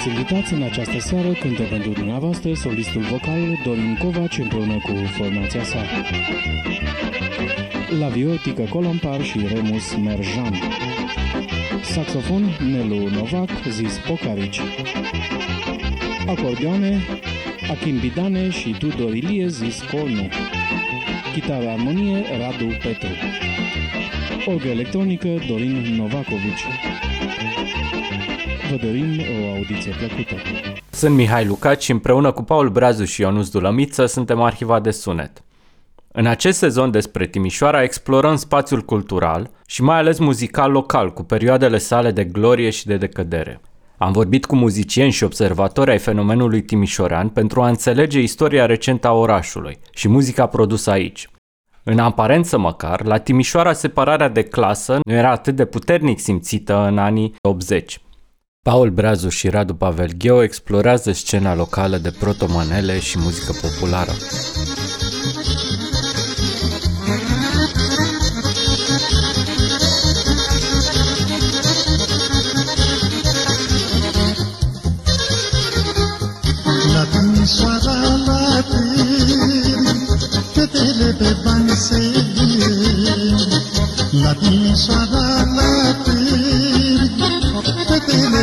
Stimați invitați, în această seară cântă pentru dumneavoastră solistul vocal Dorin Covaci împreună cu formația sa. La viotică Colompar și Remus Merjan. Saxofon Nelu Novac, zis Pocarici. Acordioane Achim Bidane și Tudor Ilie, zis Colnu. Chitară armonie Radu Petru. Orgă electronică Dorin Novacovici. Vă dorim o audiție plăcută. Sunt Mihai Lucaci și împreună cu Paul Brazu și Ionuț Dulămiță suntem Arhiva de Sunet. În acest sezon despre Timișoara explorăm spațiul cultural și mai ales muzical local cu perioadele sale de glorie și de decădere. Am vorbit cu muzicieni și observatori ai fenomenului timișorean pentru a înțelege istoria recentă a orașului și muzica produsă aici. În aparență măcar, la Timișoara separarea de clasă nu era atât de puternic simțită în anii 80. Paul Brazu și Radu Pavelgheu explorează scena locală de protomanele și muzică populară.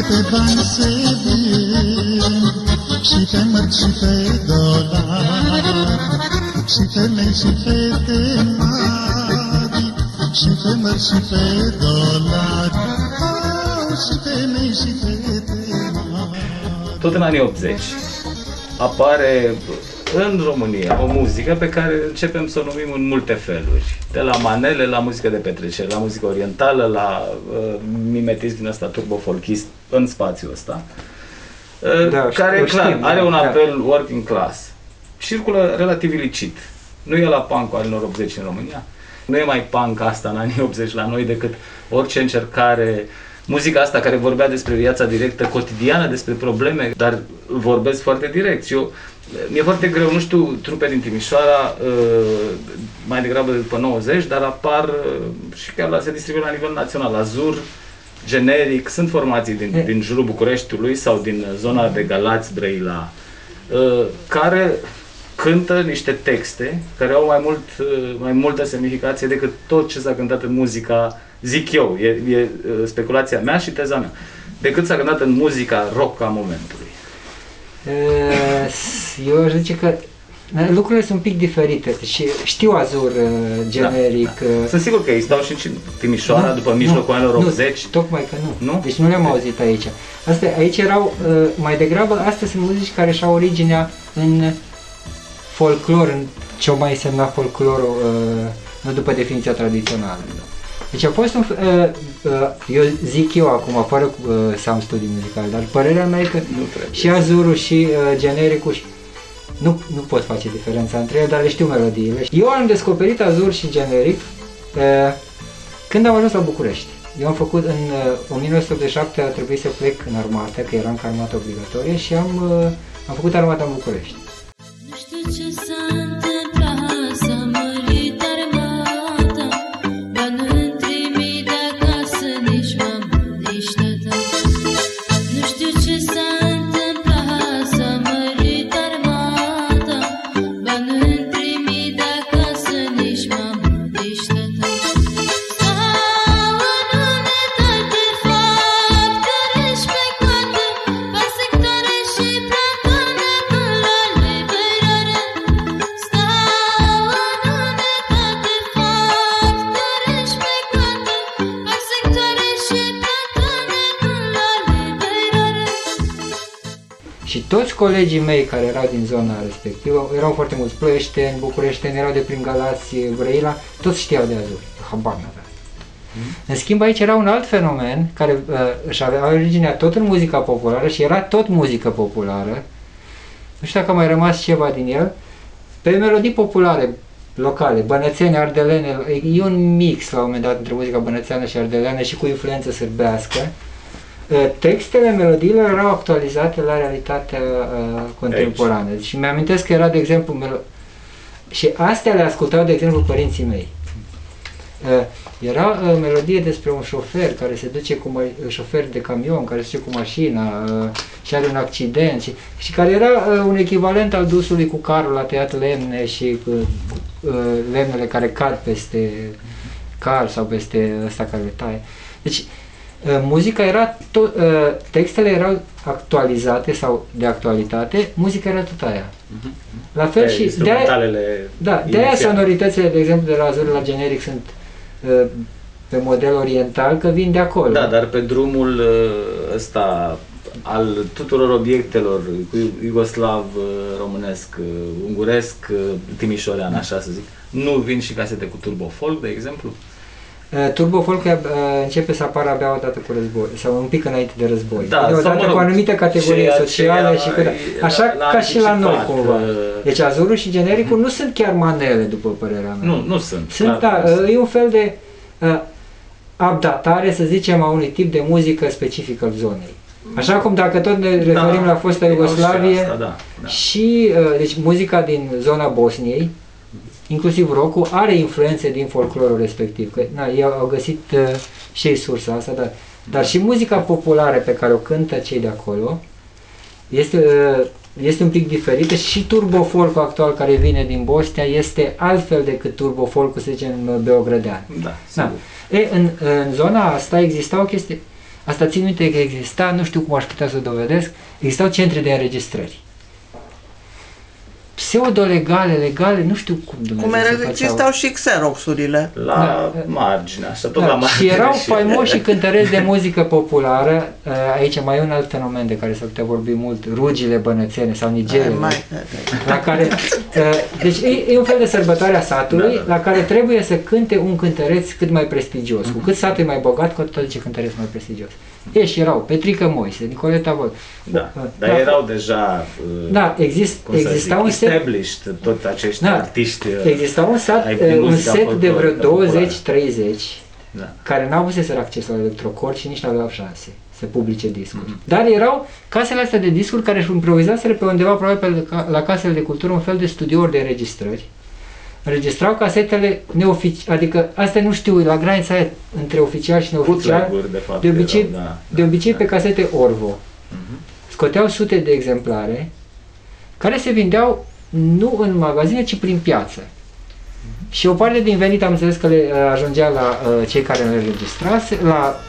Pe bani se vin. Și pe mărci și pe dolari, și femei și fete mari, și pe mărci și pe dolari, oh, și femei și fete mari. tot în anii 80 apare în România o muzică pe care începem să o numim în multe feluri. De la manele, la muzică de petrecere, la muzică orientală, la uh, mimetism din ăsta turbofolkist în spațiul ăsta. Uh, Da, care, o clar, știm, are da, un da. apel working class. Circulă relativ ilicit. Nu e la punk anilor 80 în România. Nu e mai punk asta în anii 80 la noi decât orice încercare Muzica asta care vorbea despre viața directă, cotidiană, despre probleme, dar vorbesc foarte direct. Și eu, mi-e foarte greu, nu știu, trupe din Timișoara, uh, mai degrabă de după 90, dar apar uh, și chiar la, se distribuie la nivel național. Azur, generic, sunt formații din, E- din jurul Bucureștiului sau din zona de Galați, Brăila, uh, care cântă niște texte care au mai, mult, uh, mai multă semnificație decât tot ce s-a cântat în muzica, zic eu, e, e uh, speculația mea și teza mea, decât s-a cântat în muzica rock a momentului. Eh, Eu aș zice că eh, lucrurile sunt un pic diferite și știu Azur eh, generic. eh, Sunt sigur că ei stau și în Timișoara nu, după nu, mijlocul anilor nu, 80. Tocmai că nu. Nu? Deci nu le-am auzit aici. Astea, aici erau, eh, mai degrabă, astea sunt muzici care și-au originea în folclor, în ce mai însemna folclorul, eh, nu după definiția tradițională. Deci a fost un, f- uh, uh, eu zic eu acum, fără uh, să am studii muzicale, dar părerea mea e că Nu trebuie. și azurul și uh, genericul și nu, nu pot face diferența între ele, dar le știu melodiile. Eu am descoperit azur și generic uh, când am ajuns la București. Eu am făcut în uh, 1987 a trebuit să plec în armată, că eram ca armată obligatorie și am, uh, am făcut armata în București. Nu știu ce colegii mei care erau din zona respectivă, erau foarte mulți plăieșteni, bucureșteni, erau de prin Galați, Brăila, toți știau de azur. Habar n-aveam. În schimb aici era un alt fenomen care uh, își avea originea tot în muzica populară și era tot muzică populară. Nu știu dacă a mai rămas ceva din el. Pe melodii populare, locale, bănățene, ardelene, e un mix la un moment dat între muzica bănățeană și ardeleană și cu influență sârbească. Uh, Textele, melodiile erau actualizate la realitatea uh, contemporană. Și mi-amintesc că era, de exemplu, melo- și astea le ascultau, de exemplu, părinții mei. Uh, Era uh, melodie despre un șofer care se duce cu ma- șofer de camion, care se duce cu mașina uh, și are un accident și, și care era uh, un echivalent al dusului cu carul la tăiat lemne și cu uh, lemnele care cad peste car sau peste ăsta care le taie. Deci uh, muzica era tot, uh, textele erau actualizate sau de actualitate, muzica era tot aia. La fel și de aia, Instrumentalele da, de aia inițiale. sonoritățile, de exemplu, de la Azur la generic sunt uh, pe model oriental, că vin de acolo. Da, dar pe drumul uh, ăsta al tuturor obiectelor cu iugoslav, uh, românesc, uh, unguresc, uh, timișorean, așa să zic, nu vin și casete cu turbo folk, de exemplu? Uh, Turbo Folk uh, începe să apară abia odată cu război, sau un pic înainte de război. Da, Vine sau, odată mă rog, cu anumite categorii ceea ce sociale era- și cu... Așa l-a ca și la noi anticipat, cumva. uh, Deci Azurul și genericul nu sunt chiar manele, după părerea mea. Nu, nu sunt. Sunt, clar da, că nu sunt. e un fel de uh, updatare, să zicem, a unui tip de muzică specific al zonei. Așa cum dacă tot ne referim la fosta e ca și Iugoslavie, asta, da, da. și uh, deci muzica din zona Bosniei, inclusiv rock are influențe din folclorul respectiv. Că, na, ei au găsit uh, și ei sursa asta, dar, dar și muzica populară pe care o cântă cei de acolo este, uh, este un pic diferită și turbofolcul actual care vine din Bosnia este altfel decât turbofolcul, să zicem, beogrădean. Da, Da. sigur. E, în, în zona asta exista o chestie, asta țin minte că exista, nu știu cum aș putea să o dovedesc, existau centre de înregistrări. Pseudo-legale, legale, nu știu cum Dumnezeu Cum se era, făceau. existau și Xerox-urile. La Da. margine, așa, tot la Da, margine. și erau și- faimoși și cântăreți de muzică populară. Uh, Aici mai e un alt fenomen de care s-ar putea vorbi mult, rugile bănățene sau nigeriene. Mai, la care, uh, deci e, e un fel de sărbătoare a satului Da, da. la care trebuie să cânte un cântăreț cât mai prestigios. Cu cât satul e mai bogat, cu atât aduce cântăreț mai prestigios. E și erau Petrică Moise, Nicoleta Vol. Da, Uh, dar da. erau deja uh, Da, exist, cum să exista zic, un set, established tot acești Da. artiști. uh, exista un, sat, ai uh, prin un muzica set de vreo folclorică 20-30 Da. care n-au avut acces la electrocord și nici n-aveau șanse să publice discuri. Dar erau casele astea de discuri care își improvizaseră pe undeva aproape pe la, la casele de cultură un fel de studiouri de înregistrări. Înregistrau casetele neoficiale, adică astea nu știu, la granița aia între oficial și neoficial, Bootleg-uri, de fapt, de obicei, erau, da, de da, obicei da. pe casete Orvo. Mhm. Scoteau sute de exemplare care se vindeau nu în magazine, ci prin piață. Și o parte din venit am înțeles că le uh, ajungea la uh, cei care le înregistrase, la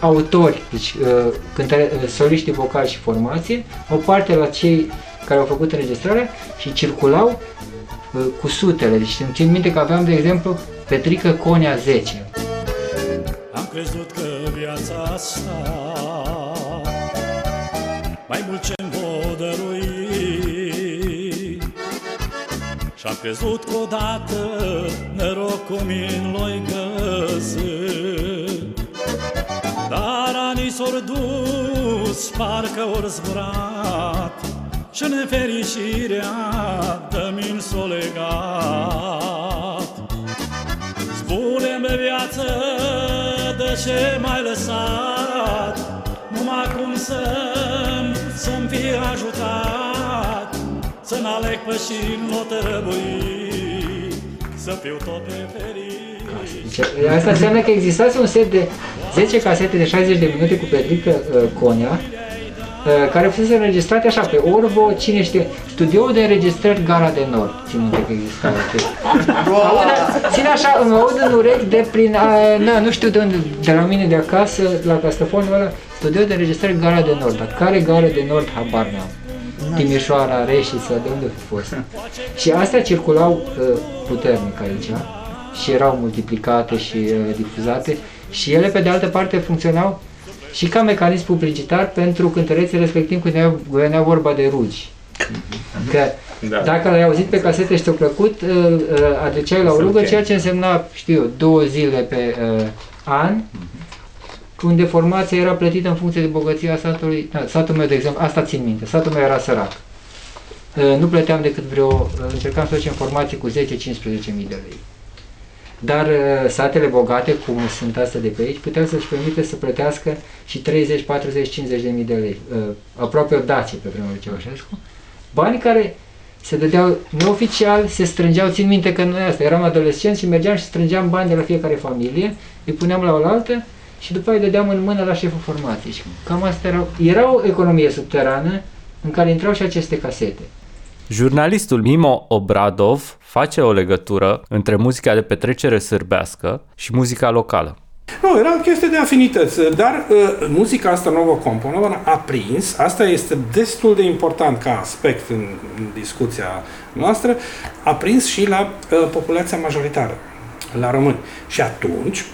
autori, deci uh, cântare, uh, soliștii vocali și formație, o parte la cei care au făcut înregistrarea și circulau uh, cu sutele. Deci îmi țin minte că aveam, de exemplu, Petrică Conea 10. Am crezut că viața asta Mai mult ce mi dărui Și-am crezut că odată Norocul mi l-oi găsit Dar anii s-or dus Parcă ori zburat Și nefericirea De-mi s-o legat. Spune-mi viață de ce m-ai lăsat. Numai cum să-mi, să-mi fie ajutat. Să n-aleg pe și n-o tărăbui Să fiu tot preferit Deci, asta înseamnă că existase un set de 10 casete de 60 de minute cu Petrică uh, Conea, uh, care fusese înregistrate așa pe Orvo, cine știe, studioul de înregistrări Gara de Nord, țin minte că exista o chestie. Aud, țin așa, îmi aud în urechi de prin, uh, na, nu știu de unde, de la mine de acasă, la castofonul ăla, studioul de înregistrări Gara de Nord, dar care Gara de Nord, habar n-am. Timișoara, Reșița, de unde a fost. Și astea circulau uh, puternic aici și erau multiplicate și uh, difuzate și ele pe de altă parte funcționau și ca mecanism publicitar pentru cântăreții respectiv când venea, venea vorba de rugi. Că Da. dacă l-ai auzit pe casete și ți-a plăcut, îl uh, aduceai la o Să-l rugă, chemi. ceea ce însemna, știu eu, două zile pe uh, an, unde formația era plătită în funcție de bogăția satului. Da, satul meu, de exemplu, asta țin minte, satul meu era sărac. Uh, Nu plăteam decât vreo, uh, încercam să facem formații cu 10-15 mii de lei. Dar uh, satele bogate, cum sunt astea de pe aici, puteau să-și permite să plătească și 30, 40, 50 de mii de lei. Uh, Aproape o dacie pe vremea lui Ceaușescu. Bani care se dădeau neoficial, se strângeau, țin minte că noi asta, eram adolescenți și mergeam și strângeam bani de la fiecare familie, îi puneam la oaltă și după aia îi dădeam în mână la șeful formației. Și cam asta era, era o economie subterană în care intrau și aceste casete. Jurnalistul Mimo Obradov face o legătură între muzica de petrecere sârbească și muzica locală. Nu, era o chestie de afinități, dar uh, muzica asta nouă componovă a prins, asta este destul de important ca aspect în, în discuția noastră, a prins și la uh, populația majoritară, la români. Și atunci,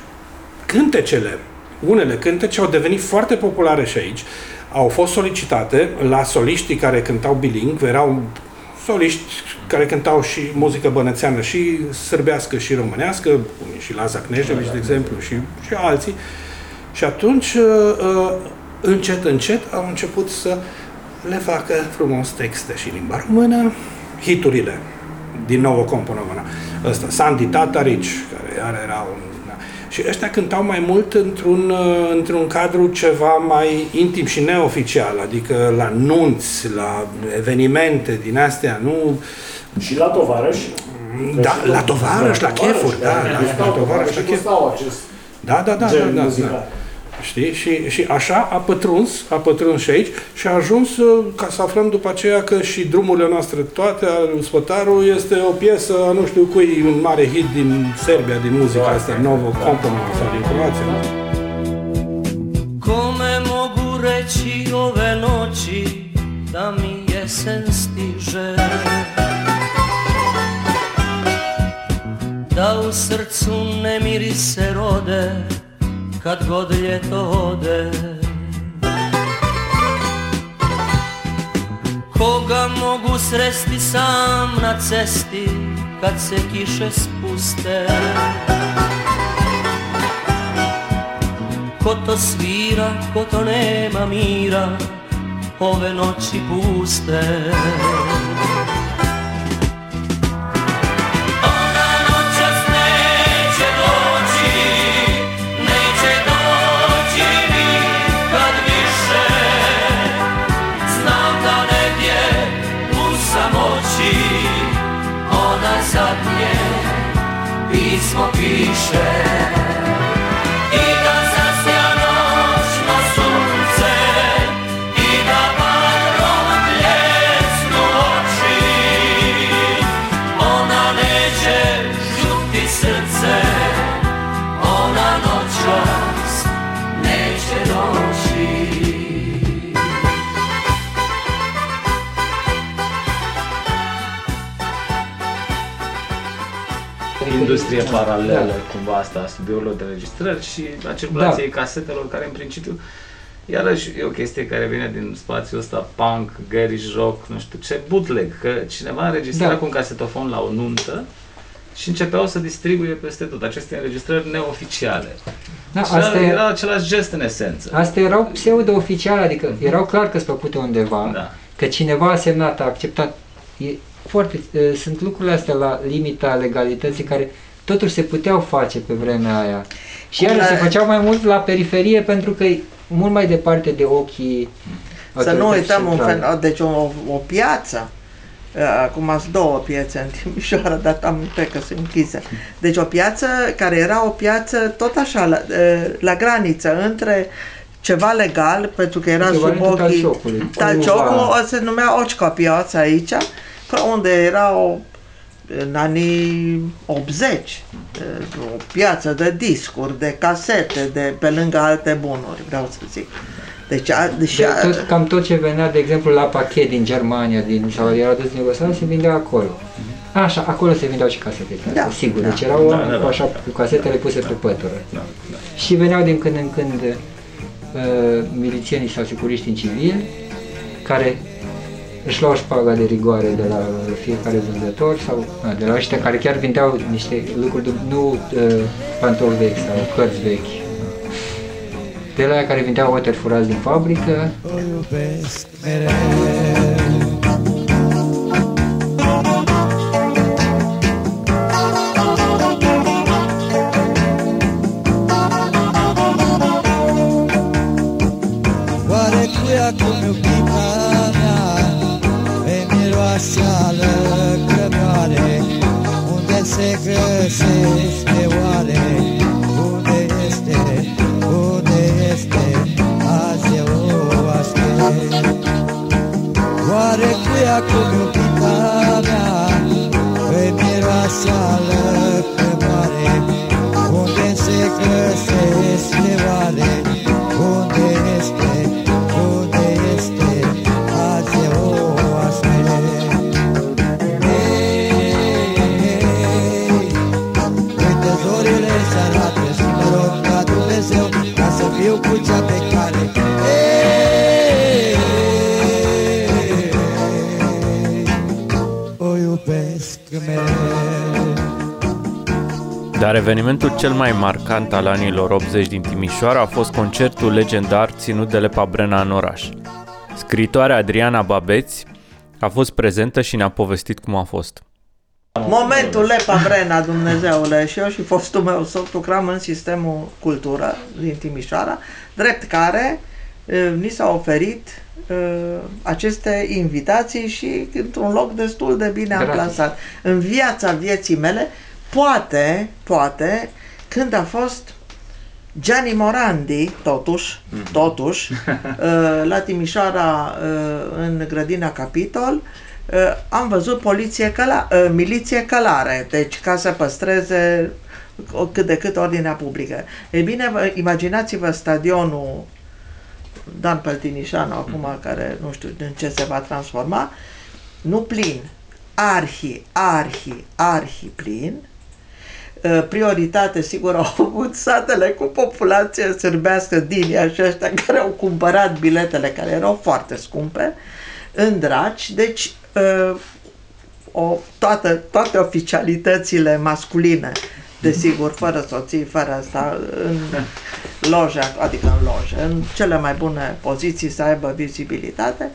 cântecele, unele cântece au devenit foarte populare și aici, au fost solicitate la soliștii care cântau bilingv, erau soliști care cântau și muzică bănățeană și sârbească și românească, cum e și Laza Knežević, de exemplu, și, și alții. Și atunci, uh, uh, încet, încet, au început să le facă frumos texte și în limba română, hiturile din nou o componovă. Ăsta, Sandy Tatarici, care iar era un și ăștia cântau mai mult într-un, uh, într-un cadru ceva mai intim și neoficial, adică la nunți, la evenimente din astea, nu... Și la tovarăș? Da, la tovarăș, la chefuri, da, la, la tovarăș, la chefuri. Da, da, da, da, da, da. Știi? Și, și așa a pătruns, a pătruns și aici și a ajuns uh, ca să aflăm după aceea că și drumurile noastre toate al lui Spătaru este o piesă, nu știu cui, un mare hit din Serbia, din muzica asta, Novo Company sau din Croația. Come mogu reći ove noći da mi jesen stiže Da u srcu nemiri se rode kad god ljeto ode Koga mogu sresti sam na cesti kad se kiše spuste? Ko to svira, ko to nema mira ove noći puste pismo piše industrie paralelă, Da. cumva asta, a studiourilor de registrări și a circulației casetelor, care în principiu, iarăși e o chestie care vine din spațiul ăsta punk, garage rock, nu știu ce, bootleg, că cineva înregistra Da. cu un casetofon la o nuntă și începeau să distribuie peste tot aceste înregistrări neoficiale. Da, și asta era, e- era același gest în esență. Astea erau pseudo-oficiale, adică erau clar că sunt făcute undeva, Da. că cineva a semnat, a acceptat. E foarte, e, sunt lucrurile astea la limita legalității care totuși se puteau face pe vremea aia. Și Cum iar la- se făceau mai mult la periferie pentru că e mult mai departe de ochii Să nu autorității uităm un centrale. fel, deci o, o piață, uh, acum sunt două piețe în Timișoara, dar am pe că sunt închise. Deci o piață care era o piață tot așa, la, uh, la graniță, între ceva legal, pentru că era sub Echivalentul ochii... Talciocului. Talciocul Cumva. o se numea Occa piața aici, că unde era o în anii 80, uh, o piață de discuri, de casete, de pe lângă alte bunuri, vreau să zic. Deci, a, deci De, a, tot, cam tot ce venea, de exemplu, la pachet din Germania din, sau era dus din Iugoslavia, se vindea acolo. Așa, acolo se vindeau și casetele astea, Da, sigur. da. Deci erau oameni da, cu da, așa, da. cu casetele puse pe pătură. Da, da. Și veneau din când în când uh, milițienii sau securiști în civil, care își luau șpaga de rigoare de la fiecare vânzător sau na, de la ăștia care chiar vindeau niște lucruri, de- nu uh, pantofi vechi sau cărți vechi. De la aia care vindeau oteri furați din fabrică, O iubesc mereu evenimentul cel mai marcant al anilor 80 din Timișoara a fost concertul legendar ținut de Lepa Brena în oraș. Scritoarea Adriana Babeți a fost prezentă și ne-a povestit cum a fost. Momentul Lepa Brena, Dumnezeule, și eu și fostul meu să lucram în sistemul cultură din Timișoara, drept care eh, ni s-au oferit eh, aceste invitații și într-un loc destul de bine Gratis. amplasat. În viața vieții mele, poate, poate, când a fost Gianni Morandi, totuși, totuși, eh, la Timișoara, eh, în grădina Capitol, eh, am văzut poliție căla, eh, miliție călare, deci ca să păstreze o- cât de cât ordinea publică. Ei bine, vă, imaginați-vă stadionul Dan Păltinișanu acum, care nu știu în ce se va transforma, nu plin, arhi, arhi, arhi plin, Uh, prioritate, sigur, au avut satele cu populație sârbească din ea și ăștia care au cumpărat biletele, care erau foarte scumpe, în draci, deci uh, o, toate, toate oficialitățile masculine, desigur, fără soții, fără asta, în loje, adică în loje, în cele mai bune poziții să aibă vizibilitate,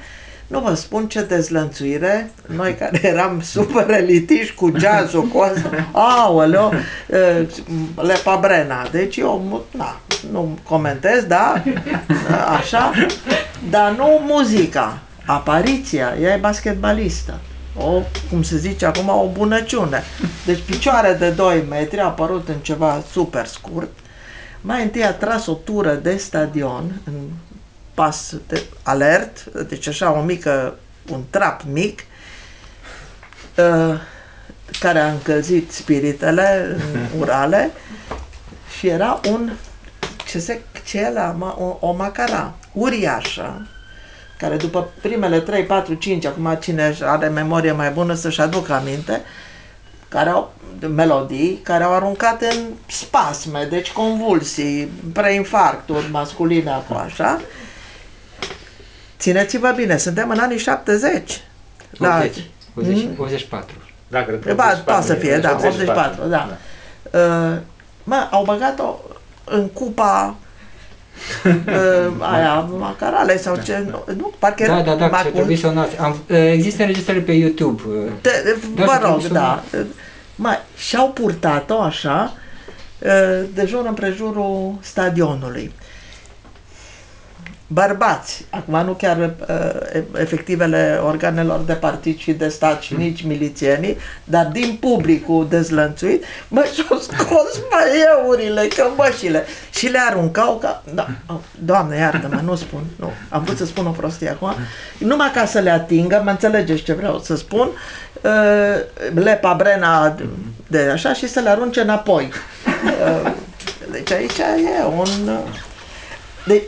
nu vă spun ce dezlănțuire, noi care eram super elitiști cu jazzul, cu asta, aoleo, eh, Lepa Brena, deci eu, na, nu comentez, da, așa, dar nu muzica, apariția, ea e basketbalistă. O, cum se zice acum, o bunăciune. Deci picioare de 2 metri, a apărut în ceva super scurt. Mai întâi a tras o tură de stadion în pas de alert, deci așa o mică, un trap mic, uh, care a încălzit spiritele în urale și era un, ce se, ce era, ma- o, o macara uriașă, care după primele 3, 4, 5, acum cine are memorie mai bună să-și aducă aminte, care au melodii care au aruncat în spasme, deci convulsii, preinfarcturi masculine cu așa. Țineți-vă bine, suntem în anii 70. Da. 80, 80, 84. Da, cred că Ba, 84, poate să fie, da, 84, 84, da. Uh, mă, au băgat-o în cupa uh, aia, Macarale sau ce, nu, nu parcă Da, era da, da, Macul- ce trebuie să o noați. Am, există înregistrări pe YouTube. Te, Doar vă să rog, trebuie da. Mai, și-au purtat-o așa, uh, de jur împrejurul stadionului. Bărbați, acum nu chiar uh, efectivele organelor de partid și de stat și nici milițienii, dar din publicul dezlănțuit, mă, și-au scos măieurile, cămășile și le aruncau ca... Da, oh, doamne, iartă-mă, nu spun, nu, am vrut să spun o prostie acum, numai ca să le atingă, mă înțelegeți ce vreau să spun, uh, lepa brena de așa și să le arunce înapoi. Uh, deci aici e un... uh, Deci,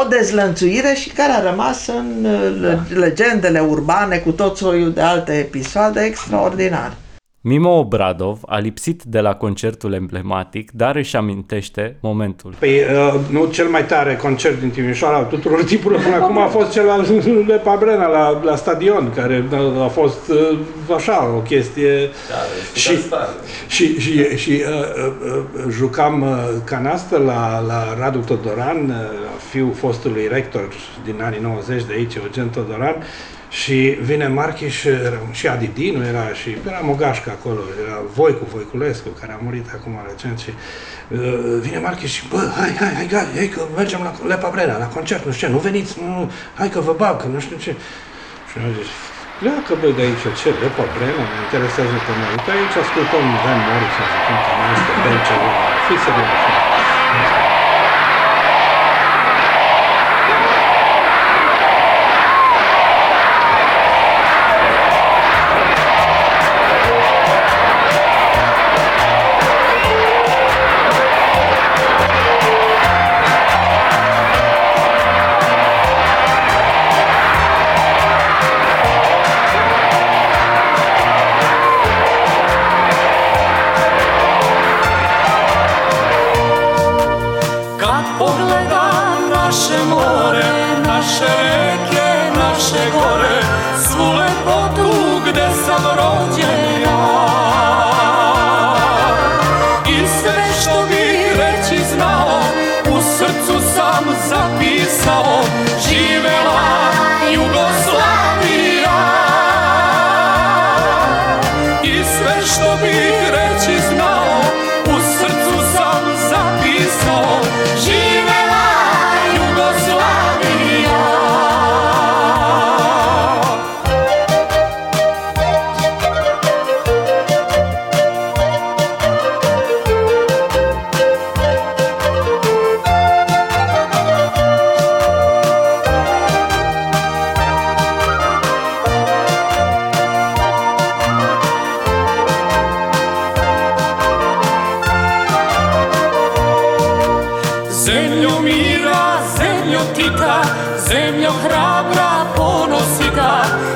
o dezlănțuire și care a rămas în uh, le- legendele urbane cu tot soiul de alte episoade extraordinare. Mimo Obradov a lipsit de la concertul emblematic, dar își amintește momentul. Păi, uh, nu cel mai tare concert din Timișoara tuturor tipurilor până acum a fost cel la Lepa Brena, la, la stadion, care uh, a fost uh, așa, o chestie... și, și, și, și uh, uh, uh, jucam uh, canastă la, la Radu Todoran, uh, fiul fostului rector din anii 90 de aici, Eugen Todoran, și vine Marchiș era- și Adi Dinu era și era Mogașca acolo, era Voicu Voiculescu, care a murit acum recent și uh, vine Marchiș și bă, hai, hai, hai, hai, hai că mergem la Lepa Brena, la concert, nu știu ce, nu veniți, nu, nu, hai că vă bag, că nu știu ce. Și am zis, pleacă băi de aici, ce, de pe Brena, mă interesează pe noi. Uite aici ascultăm Van Morrison, zicem că nu este bine ceva, fii serios.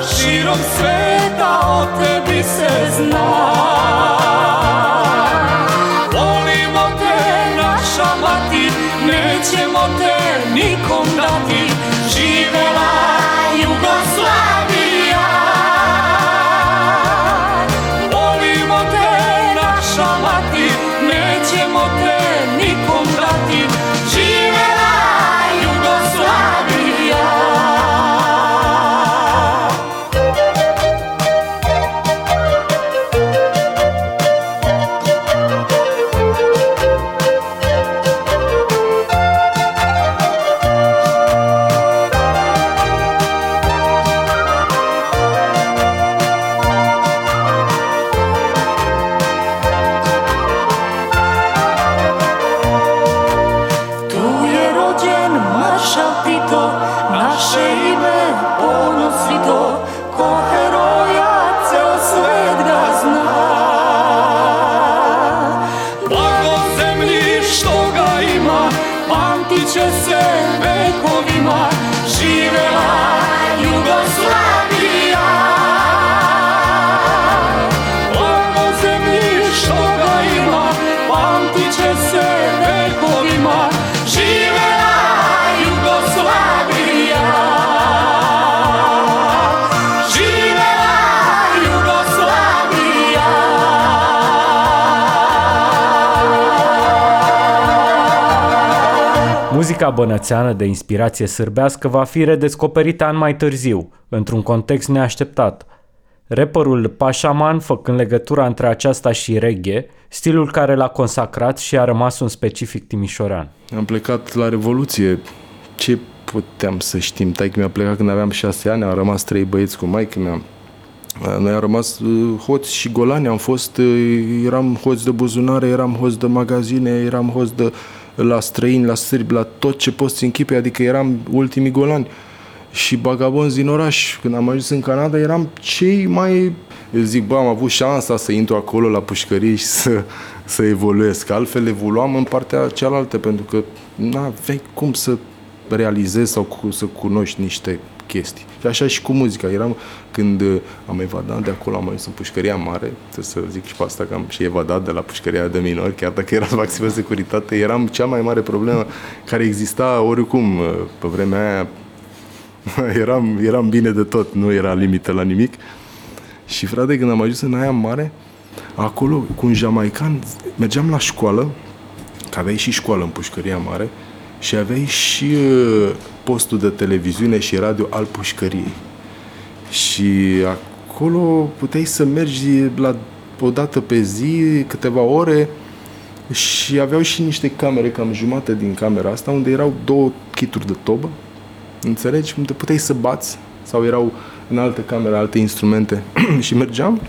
Širom sveta o tebi se zna. Volimo te, naša mati, nećemo te nikom dati, živela Muzica bănățeană de inspirație sârbească va fi redescoperită an mai târziu, într-un context neașteptat. Rapperul Pașaman făcând legătura între aceasta și reggae, stilul care l-a consacrat și a rămas un specific timișorean. Am plecat la Revoluție. Ce puteam să știm? Taică mi-a plecat când aveam șase ani, am rămas trei băieți cu maică mea. Noi am rămas uh, hoți și golani, am fost, uh, eram hoți de buzunare, eram hoți de magazine, eram hoți de la străini, la sârbi, la tot ce poți să închipe, adică eram ultimii golani. Și bagabonzi din oraș. Când am ajuns în Canada, eram cei mai... Eu zic, bă, am avut șansa să intru acolo la pușcărie și să, să evoluez, că altfel evoluam în partea cealaltă, pentru că n-aveai cum să realizezi sau cu, să cunoști niște chestii. Și așa și cu muzica. Eram, când uh, am evadat de acolo, am ajuns în pușcăria mare, trebuie să zic și pe asta că am și evadat de la pușcăria de minori, chiar dacă era vaccin de securitate, eram cea mai mare problemă care exista oricum uh, pe vremea aia. eram, eram bine de tot, nu era limită la nimic. Și frate, când am ajuns în aia mare, acolo cu un jamaican, mergeam la școală, că aveai și școală în pușcăria mare, și aveai și uh, postul de televiziune și radio al pușcăriei. Și acolo puteai să mergi la o dată pe zi, câteva ore și aveau și niște camere, cam jumate din camera asta, unde erau două kituri de tobă, înțelegi? Unde puteai să bați sau erau în altă cameră, alte instrumente și mergeam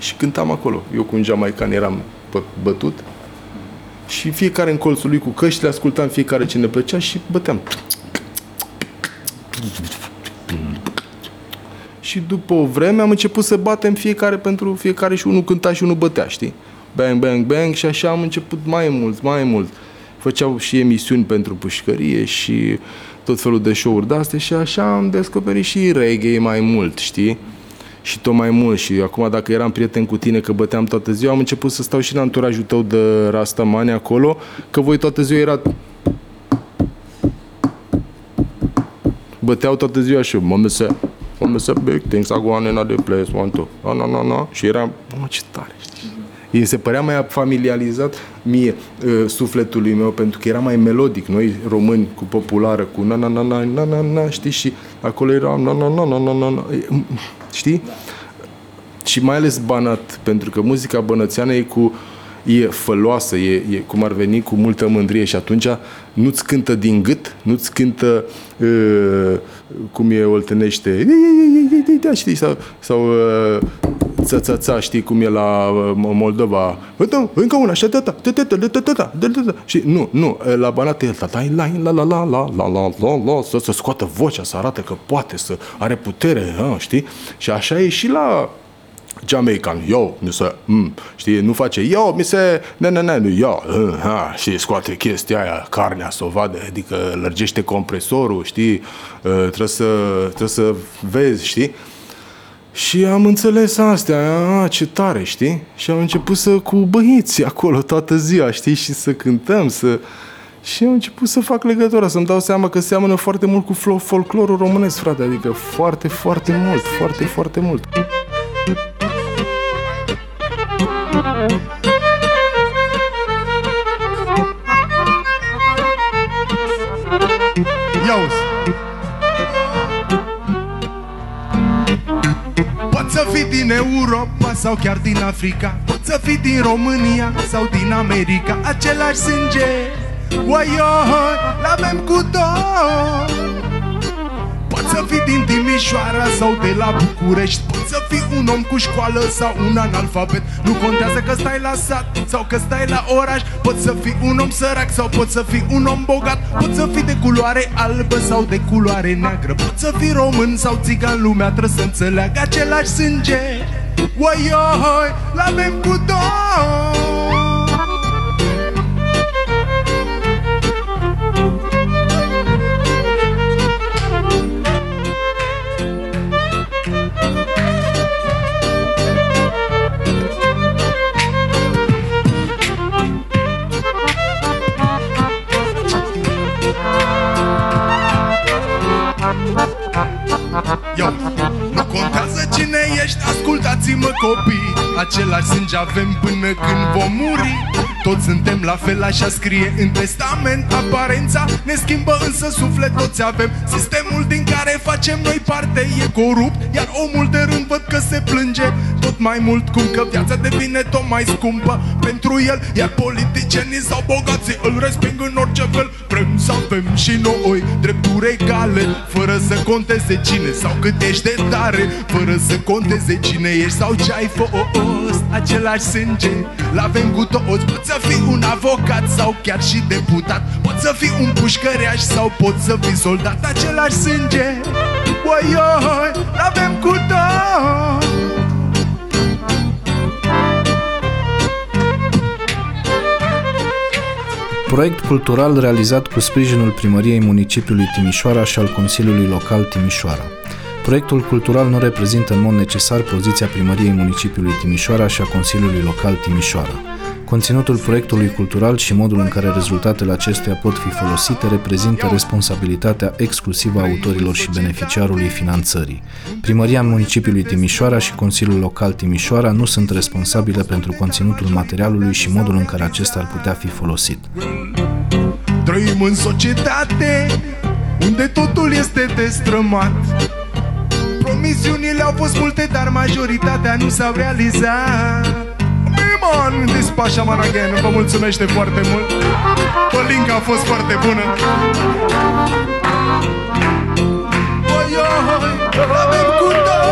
și cântam acolo. Eu cu un jamaican eram bă- bătut și fiecare în colțul lui cu căștile, ascultam fiecare ce ne plăcea și băteam. Și după o vreme am început să batem fiecare pentru fiecare și unul cânta și unul bătea, știi? Bang, bang, bang și așa am început mai mult, mai mult. Făceau și emisiuni pentru pușcărie și tot felul de show-uri de-astea și așa am descoperit și reggae mai mult, știi? Și tot mai mult. Și acum dacă eram prieten cu tine că băteam toată ziua, am început să stau și în anturajul tău de Rastamani acolo, că voi toată ziua era băteau toată ziua și mă se mă se big things are going in other place, one, two, no, no, no, no. Și era, mă, ce tare, știi? Îi se părea mai familiarizat mie uh, sufletului meu pentru că era mai melodic. Noi români cu populară, cu na na na na na na na, știi? Și acolo era na na na na na na, na. Știi? Și mai ales Banat, pentru că muzica bănățeană e cu e făloasă, e, e cum ar veni cu multă mândrie și atunci nu-ți cântă din gât, nu-ți cântă uh, cum e oltenește, da, știi, sau, sau uh, ța, știi cum e la uh, Moldova. Uite, încă una, așa, tata, tata, tata, tata, tata, și nu, nu, la Banat e la la la la la la la la la la să, să scoată vocea, să arate că poate, să are putere, știi? Și așa e și la Jamaican, yo, mi se, mm, știi, nu face, yo, mi se, ne, ne, ne, nu, yo, uh, ha, și scoate chestia aia, carnea să o vadă, adică lărgește compresorul, știi, uh, trebuie, să, trebuie să vezi, știi, și am înțeles astea, a, ce tare, știi? Și am început să cu băieți acolo toată ziua, știi? Și să cântăm, să... Și am început să fac legătura, să-mi dau seama că seamănă foarte mult cu folclorul românesc, frate, adică foarte, foarte mult, foarte, foarte mult. Iauzi să fii din Europa sau chiar din Africa Poți să fii din România sau din America Același sânge. Oaioi, l-avem cu două Poți să fii din Timișoara sau de la București. Poți să fii un om cu școală sau un analfabet. Nu contează că stai la sat sau că stai la oraș. Poți să fii un om sărac sau poți să fii un om bogat. Poți să fii de culoare albă sau de culoare neagră. Poți să fii român sau țigan Lumea trebuie să înțeleagă același sânge. Oaioi, l-avem cu două Yo, nu contează cine ești, ascultați-mă copii. Același sânge avem până când vom muri. Toți suntem la fel, așa scrie în testament. Aparența ne schimbă, însă suflet toți avem. Sistemul din care facem noi parte e corupt Iar omul de rând văd că se plânge tot mai mult Cum că viața devine tot mai scumpă. Pentru el Iar politicienii sau bogații îl resping în orice fel. Vrem să avem și noi drepturi egale Fără să conteze cine sau cât ești de tare. Fără să conteze cine ești sau ce ai fost Același sânge. L-avem cu toți Poți să fii un avocat sau chiar și deputat. Poți să fii un pușcăreaș sau poți să fii soldat Același sânge. Oioi, l-avem cu toți Proiect cultural realizat cu sprijinul Primăriei Municipiului Timișoara și al Consiliului Local Timișoara. Proiectul cultural nu reprezintă în mod necesar poziția Primăriei Municipiului Timișoara și a Consiliului Local Timișoara. Conținutul proiectului cultural și modul în care rezultatele acestuia pot fi folosite reprezintă responsabilitatea exclusivă a autorilor și beneficiarului finanțării. Primăria Municipiului Timișoara și Consiliul Local Timișoara nu sunt responsabile pentru conținutul materialului și modul în care acesta ar putea fi folosit. Trăim în societate unde totul este destrămat Promisiunile au fost multe, dar majoritatea nu s-au realizat Man, this Pasha Man again Vă mulțumește foarte mult Pălinca a fost foarte bună Oi, oi, avem cu